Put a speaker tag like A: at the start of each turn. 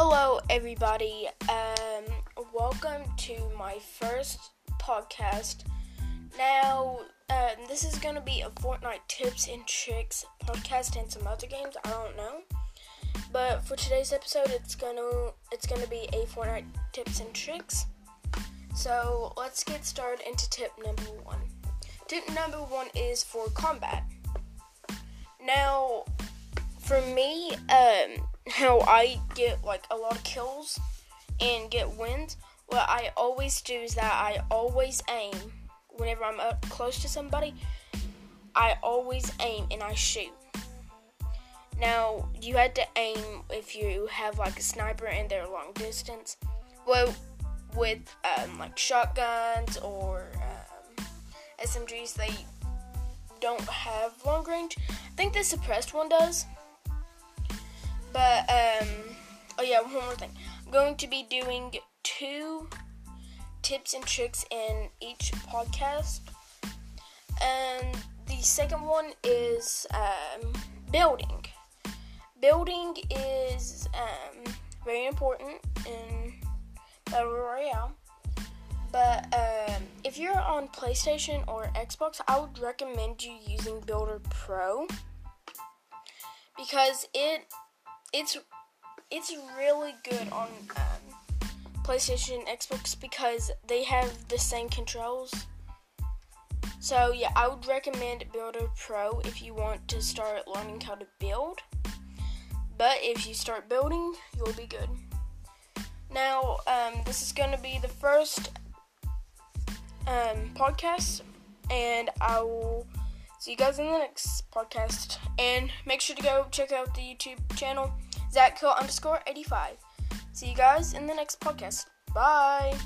A: Hello, everybody. Um, welcome to my first podcast. Now, uh, this is gonna be a Fortnite tips and tricks podcast and some other games. I don't know, but for today's episode, it's gonna it's gonna be a Fortnite tips and tricks. So let's get started into tip number one. Tip number one is for combat. Now, for me, um, how I get like a lot of kills and get wins, what I always do is that I always aim whenever I'm up close to somebody. I always aim and I shoot. Now you had to aim if you have like a sniper and they're long distance. Well, with um, like shotguns or um, SMGs, they don't have long range. I think the suppressed one does. But um, oh yeah, one more thing. I'm going to be doing two tips and tricks in each podcast, and the second one is um, building. Building is um, very important in Battle Royale. But um, if you're on PlayStation or Xbox, I would recommend you using Builder Pro because it it's it's really good on um, PlayStation Xbox because they have the same controls. So yeah, I would recommend Builder Pro if you want to start learning how to build. But if you start building, you'll be good. Now, um, this is going to be the first um, podcast, and I will see you guys in the next podcast. And make sure to go check out the YouTube channel, Zachkill underscore 85. See you guys in the next podcast. Bye.